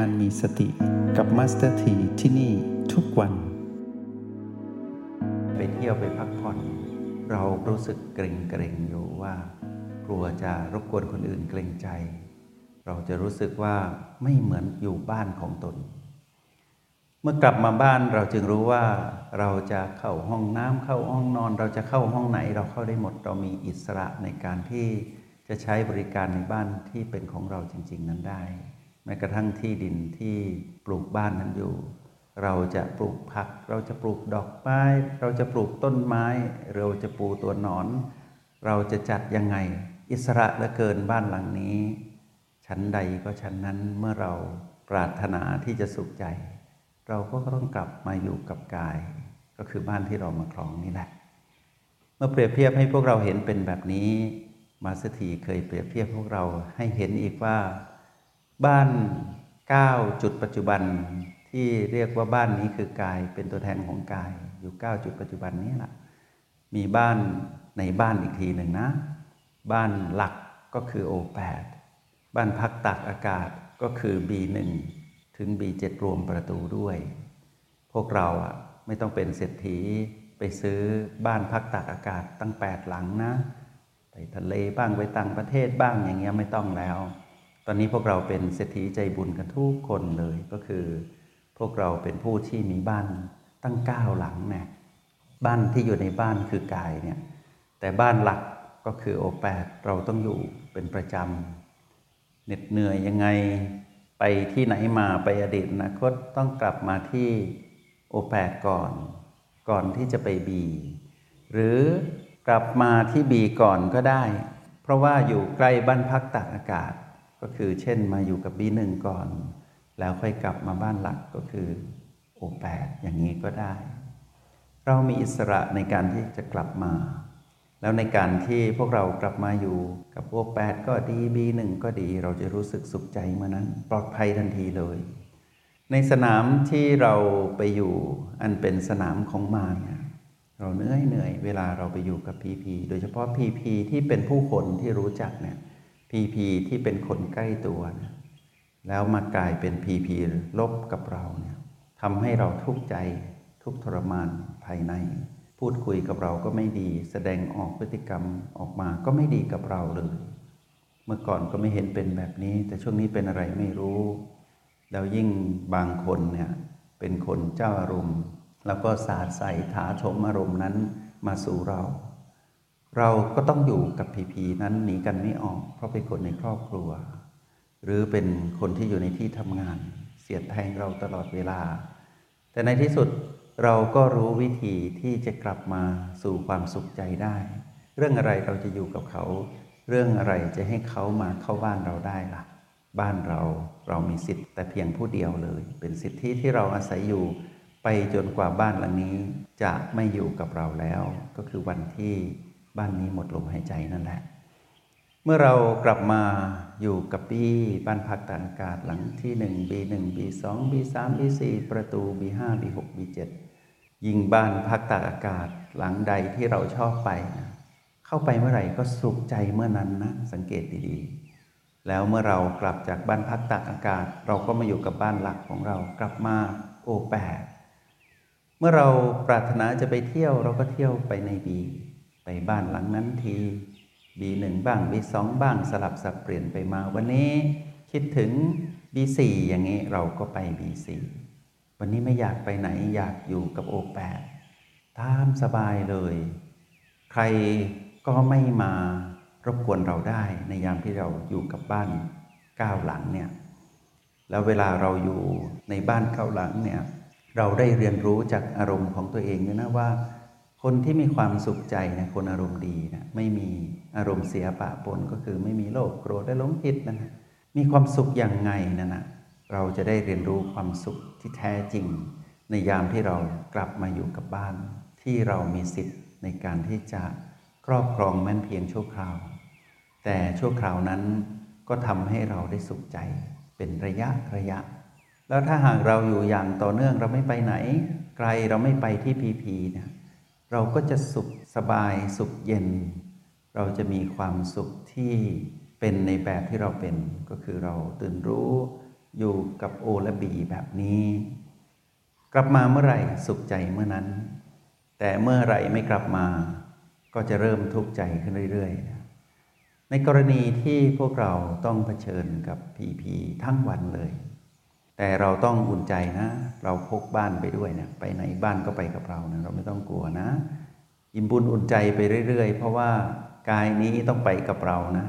การมีสติกับมาสเตอร์ทีที่นี่ทุกวัน ไปเที่ยวไปพักผ่อน เรารู้สึกเกร็งเกร็งๆอยู่ว่า กลัวจะรบกวนคนอื่นเกรงใจ เราจะรู้สึกว่าไม่เหมือนอยู่บ้านของตน เมื่อกลับมาบ้านเราจึงรู้ว่า เราจะเข้าห้องน้ำเข้าห้องนอน เราจะเข้าห้องไหนเราเข้าได้หมดเรามีอิสระในการที่จะใช้บริการในบ้านที่เป็นของเราจริง ๆ นั้นได้ แม้กระทั่งที่ดินที่ปลูกบ้านนั้นอยู่ เราจะปลูกผัก เราจะปลูกดอกไม้ เราจะปลูกต้นไม้ เราจะปูตัวนอน เราจะจัดยังไง อิสระเหลือเกินบ้านหลังนี้ ชั้นใดก็ชั้นนั้นเมื่อเราปรารถนาที่จะสุขใจ เราก็ต้องกลับมาอยู่กับกาย ก็คือบ้านที่เรามาครองนี่แหละเมื่อเปรียบเทียบให้พวกเราเห็นเป็นแบบนี้ มาสถีเคยเปรียบเทียบพวกเราให้เห็นอีกว่า บ้าน9จุดปัจจุบันที่เรียกว่าบ้านนี้คือกายเป็นตัวแทนของกายอยู่ 9 จุดปัจจุบันนี้แหละมีบ้านในบ้านอีกทีหนึ่งนะ บ้านหลักก็คือ O8 บ้านพักตากอากาศก็คือ B1 ถึง B7 รวมประตูด้วย พวกเราอะไม่ต้องเป็นเศรษฐีไปซื้อบ้านพักตากอากาศตั้ง 8 หลังนะ ไปทะเลบ้างไปต่างประเทศบ้างอย่างเงี้ยไม่ต้องแล้ว ตอนนี้พวกเราเป็นเศรษฐีใจบุญกันทุกคนเลยก็คือ พวกเราเป็นผู้ที่มีบ้านตั้ง9หลังเนี่ยบ้านที่อยู่ในบ้านคือกายเนี่ยแต่บ้านหลักก็คือโอแปดเราต้องอยู่เป็นประจำเหน็ดเหนื่อยยังไงไปที่ไหนมาไปอดีตอนาคตต้องกลับมาที่โอแปดก่อน ก่อนที่จะไปบี หรือกลับมาที่บีก่อนก็ได้ เพราะว่าอยู่ใกล้บ้านพักตากอากาศ ก็คือเช่นมาอยู่กับบีหนึ่งก่อน แล้วค่อยกลับมาบ้านหลักก็คือโอแปดอย่างนี้ก็ได้ เรามีอิสระในการที่จะกลับมา แล้วในการที่พวกเรากลับมาอยู่กับโอแปดก็ดีบีหนึ่งก็ดี เราจะรู้สึกสุขใจเมื่อนั้น ปลอดภัยทันทีเลย ในสนามที่เราไปอยู่อันเป็นสนามของมารเราเหนื่อยเหนื่อยเวลาเราไปอยู่กับพีพีโดยเฉพาะพีพีที่เป็นผู้คนที่รู้จักเนี่ย พีพีที่เป็นคนใกล้ตัวนี่ยแล้วมากลายเป็นพีพีลบกับเราเนี่ยทำให้เราทุกข์ใจทุกทรมานภายใน พูดคุยกับเราก็ไม่ดี แสดงออกพฤติกรรมออกมาก็ไม่ดีกับเราเลย เมื่อก่อนก็ไม่เห็นเป็นแบบนี้ แต่ช่วงนี้เป็นอะไรไม่รู้ แล้วยิ่งบางคนเนี่ยเป็นคนเจ้าอารมณ์ แล้วก็สาดใส่ถาโถมอารมณ์นั้นมาสู่เรา เราก็ต้องอยู่กับพีพีนั้นหนีกันไม่ออก เพราะเป็นคนในครอบครัว หรือเป็นคนที่อยู่ในที่ทำงาน เสียดแทงเราตลอดเวลา แต่ในที่สุดเราก็รู้วิธีที่จะกลับมาสู่ความสุขใจได้ เรื่องอะไรเราจะอยู่กับเขา เรื่องอะไรจะให้เขามาเข้าบ้านเราได้ล่ะ บ้านเราเรามีสิทธิ์แต่เพียงผู้เดียวเลย เป็นสิทธิที่เราอาศัยอยู่ไปจนกว่าบ้านหลังนี้จะไม่อยู่กับเราแล้ว ก็คือวันที่ บ้านนี้หมดลมหายใจนั่นแหละ เมื่อเรากลับมาอยู่กับบี้บ้านพักตากอากาศหลังที่1 B1 B2 B3 B4 ประตู B5 B6 B7 ยิงบ้านพักตากอากาศหลังใดที่เราชอบไปนะเข้าไปเมื่อไหร่ก็สุขใจเมื่อนั้นนะสังเกตดีๆ แล้วเมื่อเรากลับจากบ้านพักตากอากาศ เราก็มาอยู่กับบ้านหลักของเรากลับมาโอแปดเมื่อเราปรารถนาจะไปเที่ยวเราก็เที่ยวไปในบี ไปบ้านหลังนั้นที B1 บ้าง B2 บ้างสลับสับเปลี่ยนไปมาวันนี้คิดถึง B4 อย่างนี้เราก็ไป B4 วันนี้ไม่อยากไปไหนอยากอยู่กับ O8 ตามสบายเลย ใครก็ไม่มารบกวนเราได้ในยามที่เราอยู่กับบ้านก้าวหลังเนี่ยแล้วเวลาเราอยู่ในบ้านเก้าหลังเนี่ยเราได้เรียนรู้จากอารมณ์ของตัวเองด้วยนะว่า คนที่มีความสุขใจนะคนอารมณ์ดีนะไม่มีอารมณ์เสียปะปนก็คือไม่มีโลภโกรธและหลงผิดนะนะมีความสุขอย่างไงนั่นนะเราจะได้เรียนรู้ความสุขที่แท้จริง ในยามที่เรากลับมาอยู่กับบ้าน ที่เรามีสิทธิ์ในการที่จะครอบครองแม้นเพียงชั่วคราว แต่ชั่วคราวนั้นก็ทำให้เราได้สุขใจเป็นระยะระยะ แล้วถ้าหากเราอยู่อย่างต่อเนื่องเราไม่ไปไหน ไกลเราไม่ไปที่พีพีเนี่ย เราก็จะสุขสบายสุขเย็น เราจะมีความสุขที่เป็นในแบบที่เราเป็น ก็คือเราตื่นรู้อยู่กับโอและบีแบบนี้ กลับมาเมื่อไหร่สุขใจเมื่อนั้น แต่เมื่อไหร่ไม่กลับมา ก็จะเริ่มทุกข์ใจขึ้นเรื่อยๆ ในกรณีที่พวกเราต้องเผชิญกับผีผีทั้งวันเลย แต่เราต้องอุ่นใจนะ เราพกบ้านไปด้วยเนะไปไหนบ้านก็ไปกับเรานะเราไม่ต้องกลัวนะ อิ่มบุญอุ่นใจไปเรื่อย ๆ เพราะว่ากายนี้ต้องไปกับเรานะ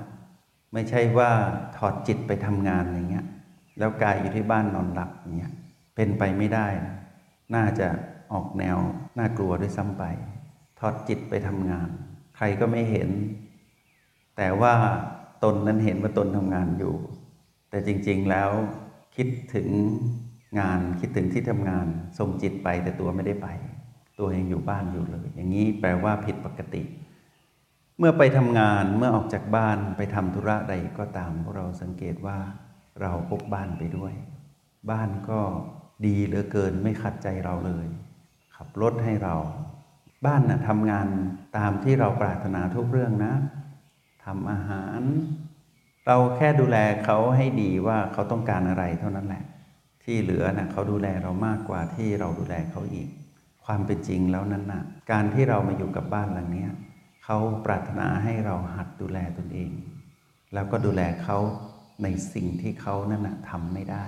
ไม่ใช่ว่าถอดจิตไปทำงานอย่างเงี้ยแล้วกายอยู่ที่บ้านนอนหลับอย่างเงี้ยเป็นไปไม่ได้นะน่าจะออกแนวน่ากลัวด้วยซ้ำไป ถอดจิตไปทำงาน ใครก็ไม่เห็น แต่ว่าตนนั้นเห็นว่าตนทำงานอยู่ แต่จริง ๆแล้ว คิดถึงงานคิดถึงที่ทำงานส่งจิตไปแต่ตัวไม่ได้ไป ตัวยังอยู่บ้านอยู่เลย อย่างนี้แปลว่าผิดปกติ เมื่อไปทำงานเมื่อออกจากบ้านไปทำธุระใดก็ตามพวกเราสังเกตว่าเราพกบ้านไปด้วย บ้านก็ดีเหลือเกินไม่ขัดใจเราเลย ขับรถให้เรา บ้านนะ่ะทำงานตามที่เราปรารถนาทุกเรื่องนะทำอาหาร เราแค่ดูแลเขาให้ดีว่าเขาต้องการอะไรเท่านั้นแหละ ที่เหลือนะ่ะเขาดูแลเรามากกว่าที่เราดูแลเขาอีก ความเป็นจริงแล้วนั้นนะ่ะ การที่เรามาอยู่กับบ้านหลังนี้เขาปรารถนาให้เราหัดดูแลตนเอง แล้วก็ดูแลเขาในสิ่งที่เขานั่นนะทำไม่ได้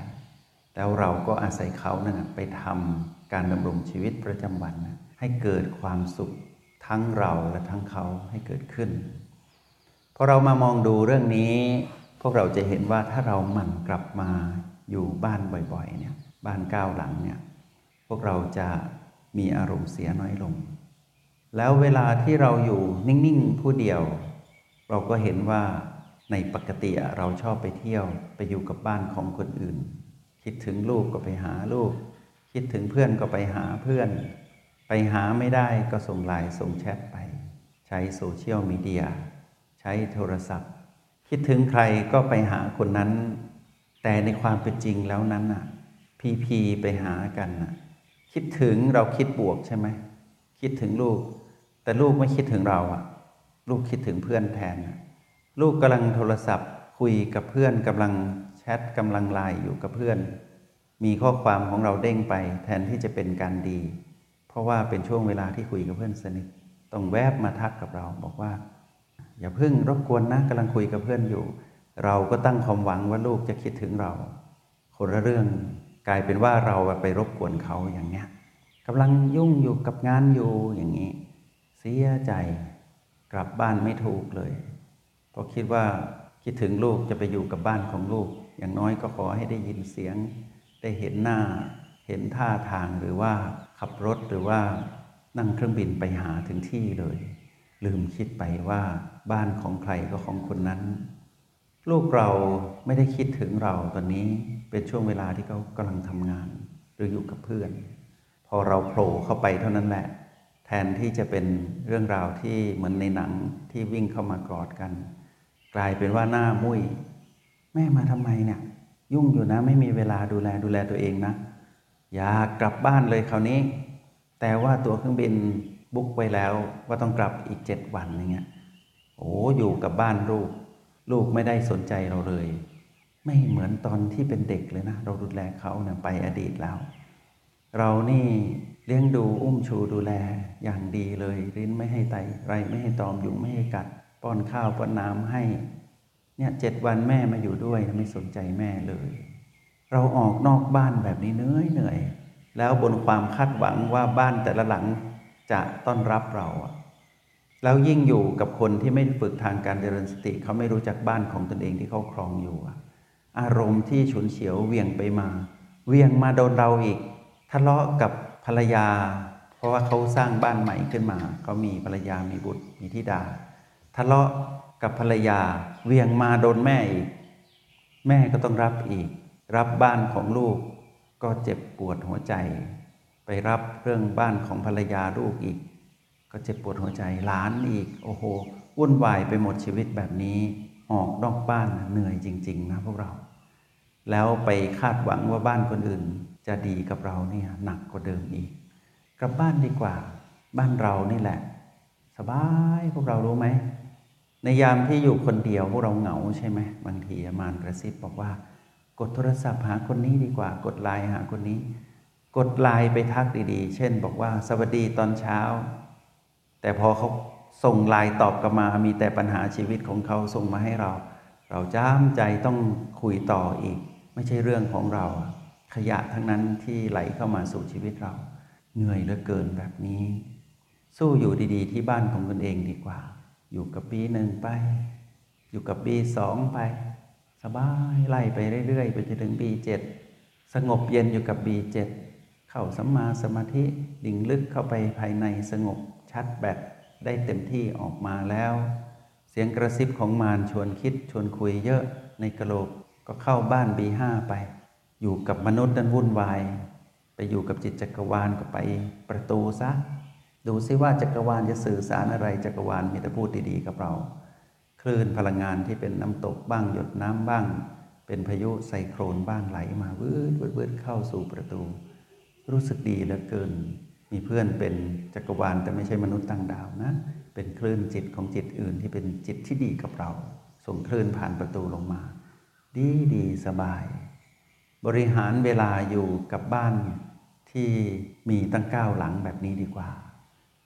แล้วเราก็อาศัยเขานั่นนะไปทำการดำรงชีวิตประจำวันนะให้เกิดความสุขทั้งเราและทั้งเขาให้เกิดขึ้น พอเรามามองดูเรื่องนี้ พวกเราจะเห็นว่าถ้าเราหมั่นกลับมาอยู่บ้านบ่อยๆเนี่ยบ้านก้าวหลังเนี่ยพวกเราจะมีอารมณ์เสียน้อยลง แล้วเวลาที่เราอยู่นิ่งๆผู้เดียว เราก็เห็นว่าในปกติเราชอบไปเที่ยวไปอยู่กับบ้านของคนอื่น คิดถึงลูกก็ไปหาลูก คิดถึงเพื่อนก็ไปหาเพื่อน ไปหาไม่ได้ก็ส่งไลน์ส่งแชทไป ใช้โซเชียลมีเดีย ช้โทรศัพท์ คิดถึงใครก็ไปหาคนนั้น แต่ในความเป็นจริงแล้วนั้นน่ะ พีพีไปหากันน่ะ คิดถึงเราคิดบวกใช่ไหม คิดถึงลูก แต่ลูกไม่คิดถึงเราอะ ลูกคิดถึงเพื่อนแทน ลูกกำลังโทรศัพท์ คุยกับเพื่อนกำลังแชทกำลังไลน์อยู่กับเพื่อน มีข้อความของเราเด้งไป แทนที่จะเป็นการดี เพราะว่าเป็นช่วงเวลาที่คุยกับเพื่อนสนิทต้องแวบมาทักกับเราบอกว่า อย่าเพิ่งรบกวนนะกำลังคุยกับเพื่อนอยู่ เราก็ตั้งความหวังว่าลูกจะคิดถึงเรา คนละเรื่องกลายเป็นว่าเราไปรบกวนเขาอย่างเนี้ยกำลังยุ่งอยู่กับงานอยู่อย่างนี้ เสียใจกลับบ้านไม่ถูกเลยเพราะคิดว่าคิดถึงลูกจะไปอยู่กับบ้านของลูก อย่างน้อยก็ขอให้ได้ยินเสียง ได้เห็นหน้า เห็นท่าทางหรือว่าขับรถหรือว่านั่งเครื่องบินไปหาถึงที่เลย ลืมคิดไปว่าบ้านของใครก็ของคนนั้น ลูกเราไม่ได้คิดถึงเราตอนนี้เป็นช่วงเวลาที่เขากำลังทำงาน หรืออยู่กับเพื่อน พอเราโผล่เข้าไปเท่านั้นแหละ แทนที่จะเป็นเรื่องราวที่เหมือนในหนังที่วิ่งเข้ามากอดกัน กลายเป็นว่าหน้ามุย้ยแม่มาทำไมเนี่ยยุ่งอยู่นะไม่มีเวลาดูแลดูแลตัวเองนะ อยากกลับบ้านเลยคราวนี้ แต่ว่าตัวเครื่องบิน บุ๊กไว้แล้วว่าต้องกลับอีกเจ็ดวันอย่างเงี้ยโอ้อยู่กับบ้านลูก ลูกไม่ได้สนใจเราเลย ไม่เหมือนตอนที่เป็นเด็กเลยนะ เราดูแลเขาเนี่ยไปอดีตแล้ว เรานี่เลี้ยงดูอุ้มชูดูแลอย่างดีเลยลิ้นไม่ให้ไตไรไม่ให้ตอมยุงไม่ให้กัด ป้อนข้าวป้อนน้ำให้เนี่ยเจ็ดวันแม่มาอยู่ด้วยไม่สนใจแม่เลย เราออกนอกบ้านแบบนี้เหนื่อยเหนื่อยแล้วบนความคาดหวังว่าบ้านแต่ละหลัง จะต้อนรับเราแล้วยิ่งอยู่กับคนที่ไม่ฝึกทางการเจริญสติ เขาไม่รู้จักบ้านของตนเองที่เขาครองอยู่อะอารมณ์ที่ฉุนเฉียวเวียงไปมา เวียงมาโดนเราอีกทะเลาะกับภรรยา เพราะว่าเขาสร้างบ้านใหม่ขึ้นมาเขามีภรรยามีบุตรมีธิดา ทะเลาะกับภรรยา เวียงมาโดนแม่อีก แม่ก็ต้องรับอีก รับบ้านของลูกก็เจ็บปวดหัวใจ ไปรับเรื่องบ้านของภรรยาลูกอีก ก็เจ็บปวดหัวใจหลานอีก โอ้โหวุ่นวายไปหมดชีวิตแบบนี้ออกนอกบ้านเหนื่อยจริง ๆ นะพวกเรา แล้วไปคาดหวังว่าบ้านคนอื่น จะดีกับเราเนี่ยหนักกว่าเดิมอีก กลับบ้านดีกว่า บ้านเรานี่แหละ สบายพวกเรารู้ไหมในยามที่อยู่คนเดียวพวกเราเหงาใช่ไหมบางทีมารกระซิบบอกว่า กดโทรศัพท์หาคนนี้ดีกว่า กดไลน์หาคนนี้ กดไลน์ไปทักดีๆ เช่นบอกว่าสวัสดีตอนเช้า แต่พอเขาส่งไลน์ตอบกลับมา มีแต่ปัญหาชีวิตของเขาส่งมาให้เรา เราจ้ามใจต้องคุยต่ออีก ไม่ใช่เรื่องของเรา ขยะทั้งนั้นที่ไหลเข้ามาสู่ชีวิตเรา เหนื่อยเหลือเกินแบบนี้ สู้อยู่ดีๆ ที่บ้านของตนเองดีกว่า อยู่กับปีหนึ่งไป อยู่กับปีสองไป สบายไล่ไปเรื่อยๆ ไปจนถึงปีเจ็ดสงบเย็นอยู่กับปีเจ็ด เข้าสัมมาสมาธิดิ่งลึกเข้าไปภายในสงบชัดแบตได้เต็มที่ออกมาแล้ว เสียงกระซิบของมารชวนคิดชวนคุยเยอะในกระโหลกก็เข้าบ้านบีห้าไป อยู่กับมนุษย์นั้นวุ่นวาย ไปอยู่กับจิตจักรวาลก็ไปประตูซะ ดูซิว่าจักรวาลจะสื่อสารอะไรจักรวาลมีแต่พูดดีๆกับเรา คลื่นพลังงานที่เป็นน้ำตกบ้างหยดน้ำบ้าง เป็นพายุไซโครนบ้างไหลมาวืดวืดวืดเข้าสู่ประตู รู้สึกดีเหลือเกิน มีเพื่อนเป็นจักรวาลแต่ไม่ใช่มนุษย์ต่างดาวนะ เป็นคลื่นจิตของจิตอื่นที่เป็นจิตที่ดีกับเรา ส่งคลื่นผ่านประตูลงมา ดีดีสบาย บริหารเวลาอยู่กับบ้านที่มีตั้งเก้าหลังแบบนี้ดีกว่า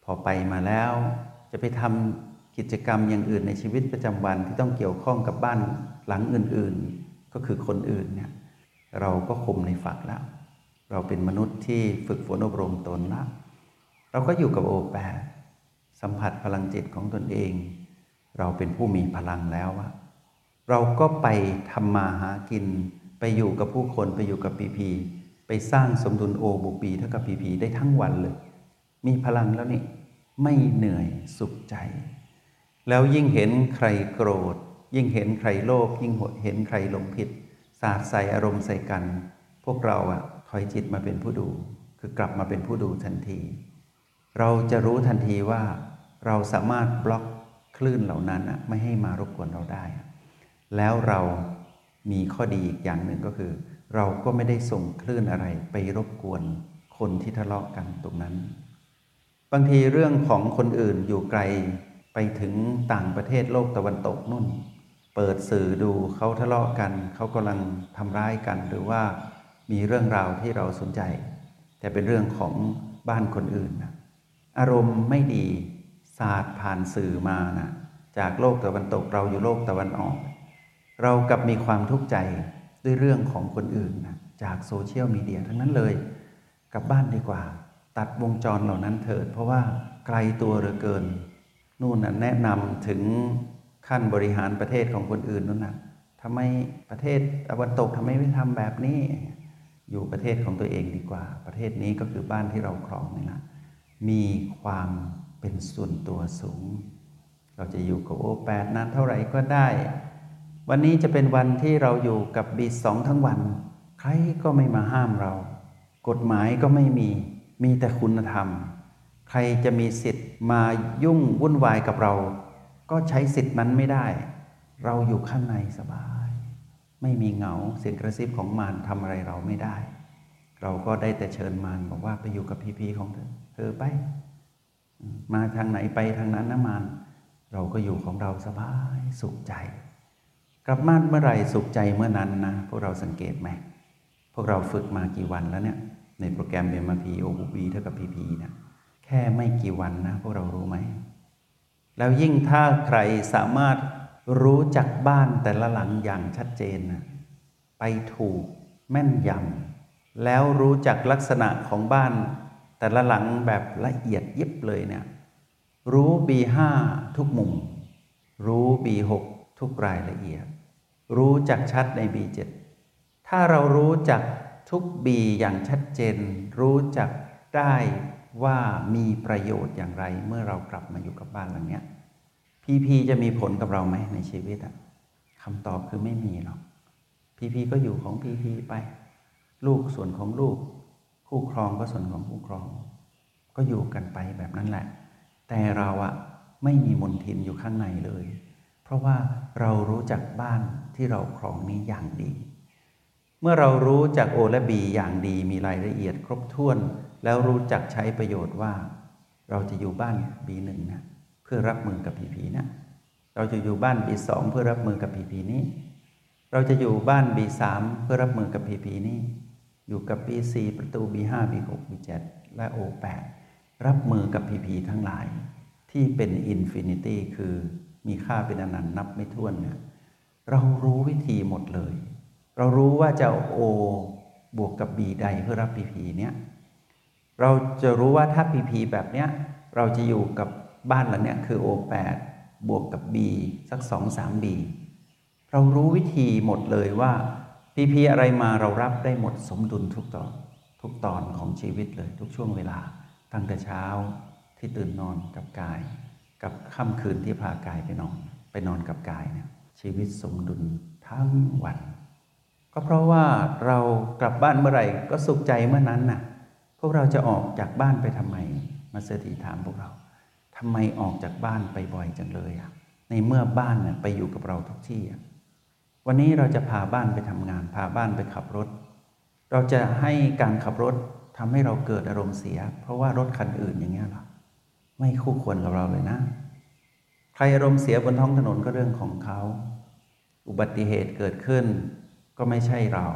พอไปมาแล้วจะไปทำกิจกรรมอย่างอื่นในชีวิตประจำวันที่ต้องเกี่ยวข้องกับบ้านหลังอื่น ๆ ก็คือคนอื่นเนี่ยเราก็คมในฝักแล้ว เราเป็นมนุษย์ที่ฝึกฝนอบรมตนละเราก็อยู่กับโอแปดสัมผัสพลังจิตของตนเอง เราเป็นผู้มีพลังแล้วอะเราก็ไปทำมาหากิน ไปอยู่กับผู้คนไปอยู่กับพีพีไปสร้างสมดุลโอบุปีเท่ากับพีพีได้ทั้งวันเลย มีพลังแล้วนี่ไม่เหนื่อยสุขใจ แล้วยิ่งเห็นใครโกรธ ยิ่งเห็นใครโลภยิ่งเห็นใครหลงผิด สาดใส่อารมณ์ใส่กัน พวกเราอะ ถอยจิตมาเป็นผู้ดู คือกลับมาเป็นผู้ดูทันที เราจะรู้ทันทีว่าเราสามารถบล็อกคลื่นเหล่านั้นไม่ให้มารบกวนเราได้ แล้วเรามีข้อดีอีกอย่างหนึ่งก็คือ เราก็ไม่ได้ส่งคลื่นอะไรไปรบกวนคนที่ทะเลาะกันตรงนั้น บางทีเรื่องของคนอื่นอยู่ไกลไปถึงต่างประเทศโลกตะวันตกนู่น เปิดสื่อดูเขาทะเลาะกัน เขากำลังทำร้ายกันหรือว่า มีเรื่องราวที่เราสนใจ แต่เป็นเรื่องของบ้านคนอื่นนะอารมณ์ไม่ดีศาสตร์ผ่านสื่อมานะจากโลกตะวันตกเราอยู่โลกตะวันออก เรากลับมีความทุกข์ใจด้วยเรื่องของคนอื่นนะจากโซเชียลมีเดียทั้งนั้นเลย กลับบ้านดีกว่า ตัดวงจรเหล่านั้นเถิด เพราะว่าไกลตัวเหลือเกิน นู่นน่ะแนะนำถึงขั้นบริหารประเทศของคนอื่นนู่นน่ะทำไมประเทศตะวันตกทำไมไม่ทำแบบนี้ อยู่ประเทศของตัวเองดีกว่า ประเทศนี้ก็คือบ้านที่เราครองนี่นะมีความเป็นส่วนตัวสูง เราจะอยู่กับโอแปดนานเท่าไหร่ก็ได้ วันนี้จะเป็นวันที่เราอยู่กับบีสองทั้งวัน ใครก็ไม่มาห้ามเรา กฎหมายก็ไม่มี มีแต่คุณธรรม ใครจะมีสิทธิ์มายุ่งวุ่นวายกับเรา ก็ใช้สิทธิ์นั้นไม่ได้ เราอยู่ข้างในสบาย ไม่มีเหงาเสียงกระซิบของมารทำอะไรเราไม่ได้ เราก็ได้แต่เชิญมารบอกว่าไปอยู่กับพีพีของเธอเธอไป มาทางไหนไปทางนั้นนะมารเราก็อยู่ของเราสบายสุขใจ กลับบ้านเมื่อไหร่สุขใจเมื่อนั้นนะพวกเราสังเกตไหมพวกเราฝึกมากี่วันแล้วเนี่ยในโปรแกรมเบมาพีโอบูบีเท่ากับพีพีเนี่ยแค่ไม่กี่วันนะพวกเรารู้ไหมแล้วยิ่งถ้าใครสามารถ รู้จักบ้านแต่ละหลังอย่างชัดเจนนะไปถูกแม่นยำแล้วรู้จักลักษณะของบ้าน แต่ละหลังแบบละเอียดยิบเลยเนี่ยรู้ B5 ทุกมุม รู้ B6 ทุกรายละเอียด รู้จักชัดใน B7 ถ้าเรารู้จักทุก B อย่างชัดเจน รู้จักได้ว่ามีประโยชน์อย่างไร เมื่อเรากลับมาอยู่กับบ้านหลังเนี้ย พีพีจะมีผลกับเราไหมในชีวิตอะคำตอบคือไม่มีหรอกพีพีก็อยู่ของพีพีไป ลูกส่วนของลูก คู่ครองก็ส่วนของคู่ครอง ก็อยู่กันไปแบบนั้นแหละ แต่เราอะไม่มีมนทินอยู่ข้างในเลย เพราะว่าเรารู้จักบ้านที่เราครองนี้อย่างดี เมื่อเรารู้จักโอและบีอย่างดีมีรายละเอียดครบถ้วน แล้วรู้จักใช้ประโยชน์ว่า เราจะอยู่บ้านบีหนึ่งนะ พื่อรับมือกับผีผีนะเราจะอยู่บ้านบีสองเพื่อรับมือกับผีผีนี้ เราจะอยู่บ้าน B3 เพื่อรับมือกับ PP นี่อยู่กับ B4 ประตู B5 B6 B7 และ O8 รับมือกับ PP ทั้งหลาย ที่เป็น infinity คือมีค่าเป็นอนันต์นับไม่ถ้วนเนี่ยเรารู้วิธีหมดเลย เรารู้ว่าจะ O บวกกับ B ใดเพื่อรับ PP เนี่ยเราจะรู้ว่าถ้า PP แบบเนี้ยเราจะอยู่กับ บ้านหลังเนี้ยคือ O8 บวกกับ B สัก 2 3 B เรารู้วิธีหมดเลยว่า PP อะไรมาเรารับได้หมดสมดุลทุกตอนทุกตอนของชีวิตเลย ทุกช่วงเวลา ตั้งแต่เช้าที่ตื่นนอนกับกาย กับค่ำคืนที่พากายไปนอน ไปนอนกับกายเนี่ยชีวิตสมดุลทั้งวัน ก็เพราะว่าเรากลับบ้านเมื่อไหร่ก็สุขใจเมื่อนั้นน่ะพวกเราจะออกจากบ้านไปทำไม มาเสถีถามพวกเรา ทำไมออกจากบ้านไปบ่อยจังเลยอะในเมื่อบ้านเนี่ยไปอยู่กับเราทุกที่อะวันนี้เราจะพาบ้านไปทำงาน พาบ้านไปขับรถ เราจะให้การขับรถทำให้เราเกิดอารมณ์เสีย เพราะว่ารถคันอื่นอย่างเงี้ยหรอไม่คู่ควรกับเราเลยนะ ใครอารมณ์เสียบนท้องถนนก็เรื่องของเขา อุบัติเหตุเกิดขึ้น ก็ไม่ใช่เรา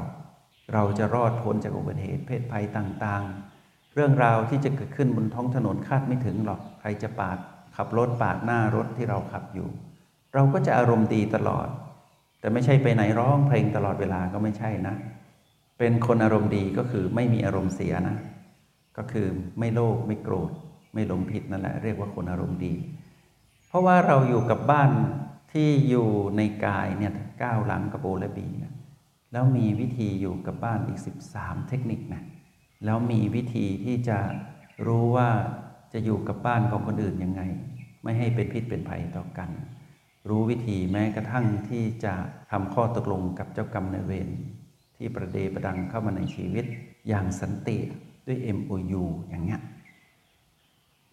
เราจะรอดพ้นจากอุบัติเหตุเพศภัยต่างๆ เรื่องราวที่จะเกิดขึ้นบนท้องถนนคาดไม่ถึงหรอก ใครจะปาดขับรถปาดหน้ารถที่เราขับอยู่ เราก็จะอารมณ์ดีตลอด แต่ไม่ใช่ไปไหนร้องเพลงตลอดเวลาก็ไม่ใช่นะ เป็นคนอารมณ์ดีก็คือไม่มีอารมณ์เสียนะ ก็คือไม่โลภไม่โกรธ ไม่หลงผิดนั่นแหละ เรียกว่าคนอารมณ์ดี เพราะว่าเราอยู่กับบ้านที่อยู่ในกายเนี่ยก้าวหลังกับโอและบีนะแล้วมีวิธีอยู่กับบ้านอีก 13 เทคนิคนะ แล้วมีวิธีที่จะรู้ว่าจะอยู่กับบ้านของคนอื่นยังไง ไม่ให้เป็นพิษเป็นภัยต่อกัน รู้วิธีแม้กระทั่งที่จะทำข้อตกลงกับเจ้ากรรมนายเวรที่ประเดประดังเข้ามาในชีวิตอย่างสันติด้วย MOU อย่างเงี้ย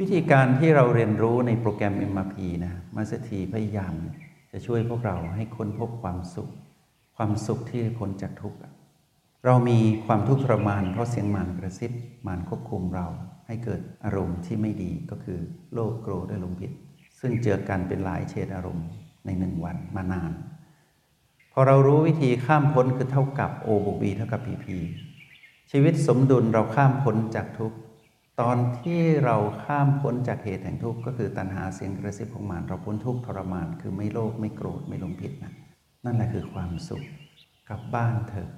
วิธีการที่เราเรียนรู้ในโปรแกรม MRP นะมาสถีพยายามจะช่วยพวกเราให้ค้นพบความสุข ความสุขที่พ้นจากทุกข์ เรามีความทุกข์ทรมานเพราะเสียงมารกระซิบมารควบคุมเรา ให้เกิดอารมณ์ที่ไม่ดีก็คือโลภโกรธและลมผิด ซึ่งเจอกันเป็นหลายเฉดอารมณ์ในหนึ่งวันมานาน พอเรารู้วิธีข้ามพ้นคือเท่ากับ O บวก B เท่ากับ PP ชีวิตสมดุลเราข้ามพ้นจากทุกข์ตอนที่เราข้ามพ้นจากเหตุแห่งทุกข์ก็คือตัณหาเสียงกระซิบของมารเราพ้นทุกข์ทรมาน คือไม่โลภไม่โกรธไม่ลงผิดนะนั่นแหละคือความสุขกลับบ้านเถอะ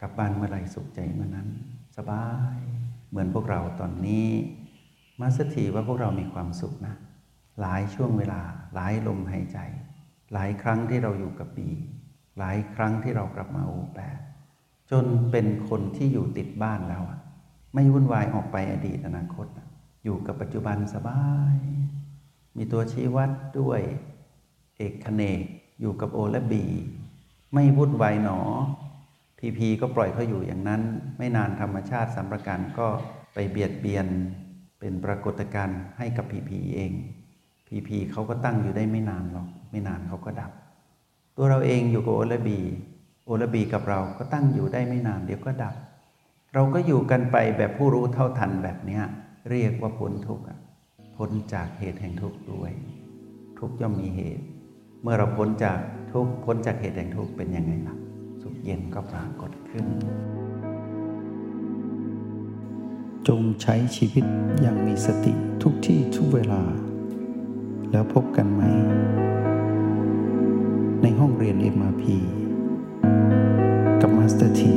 กลับบ้านเมื่อไรสุขใจเมื่อนั้น สบาย เหมือนพวกเราตอนนี้ มาสถีว่าพวกเรามีความสุขนะ หลายช่วงเวลา หลายลมหายใจ หลายครั้งที่เราอยู่กับบี หลายครั้งที่เรากลับมาโอแปดจนเป็นคนที่อยู่ติดบ้านแล้วอะไม่วุ่นวายออกไปอดีตอนาคต อยู่กับปัจจุบันสบาย มีตัวชี้วัดด้วย เอกคเนกอยู่กับโอและบี ไม่วุ่นวายหนอ พีพีก็ปล่อยเขาอยู่อย่างนั้น ไม่นานธรรมชาติสัมประการก็ไปเบียดเบียนเป็นปรากฏการณ์ให้กับพีพีเองพีพีเขาก็ตั้งอยู่ได้ไม่นานหรอกไม่นานเขาก็ดับ ตัวเราเองอยู่กับโอลบี โอลบีกับเราก็ตั้งอยู่ได้ไม่นานเดี๋ยวก็ดับ เราก็อยู่กันไปแบบผู้รู้เท่าทันแบบนี้เรียกว่าพ้นทุกข์พ้นจากเหตุแห่งทุกข์ด้วย ทุกข์ย่อมมีเหตุ เมื่อเราพ้นจากทุกข์พ้นจากเหตุแห่งทุกข์เป็นยังไงล่ะ สุขเย็นก็ปรากฏขึ้น จงใช้ชีวิตอย่างมีสติทุกที่ทุกเวลา แล้วพบกันใหม่ ในห้องเรียน MRP กับมาสเตอร์ที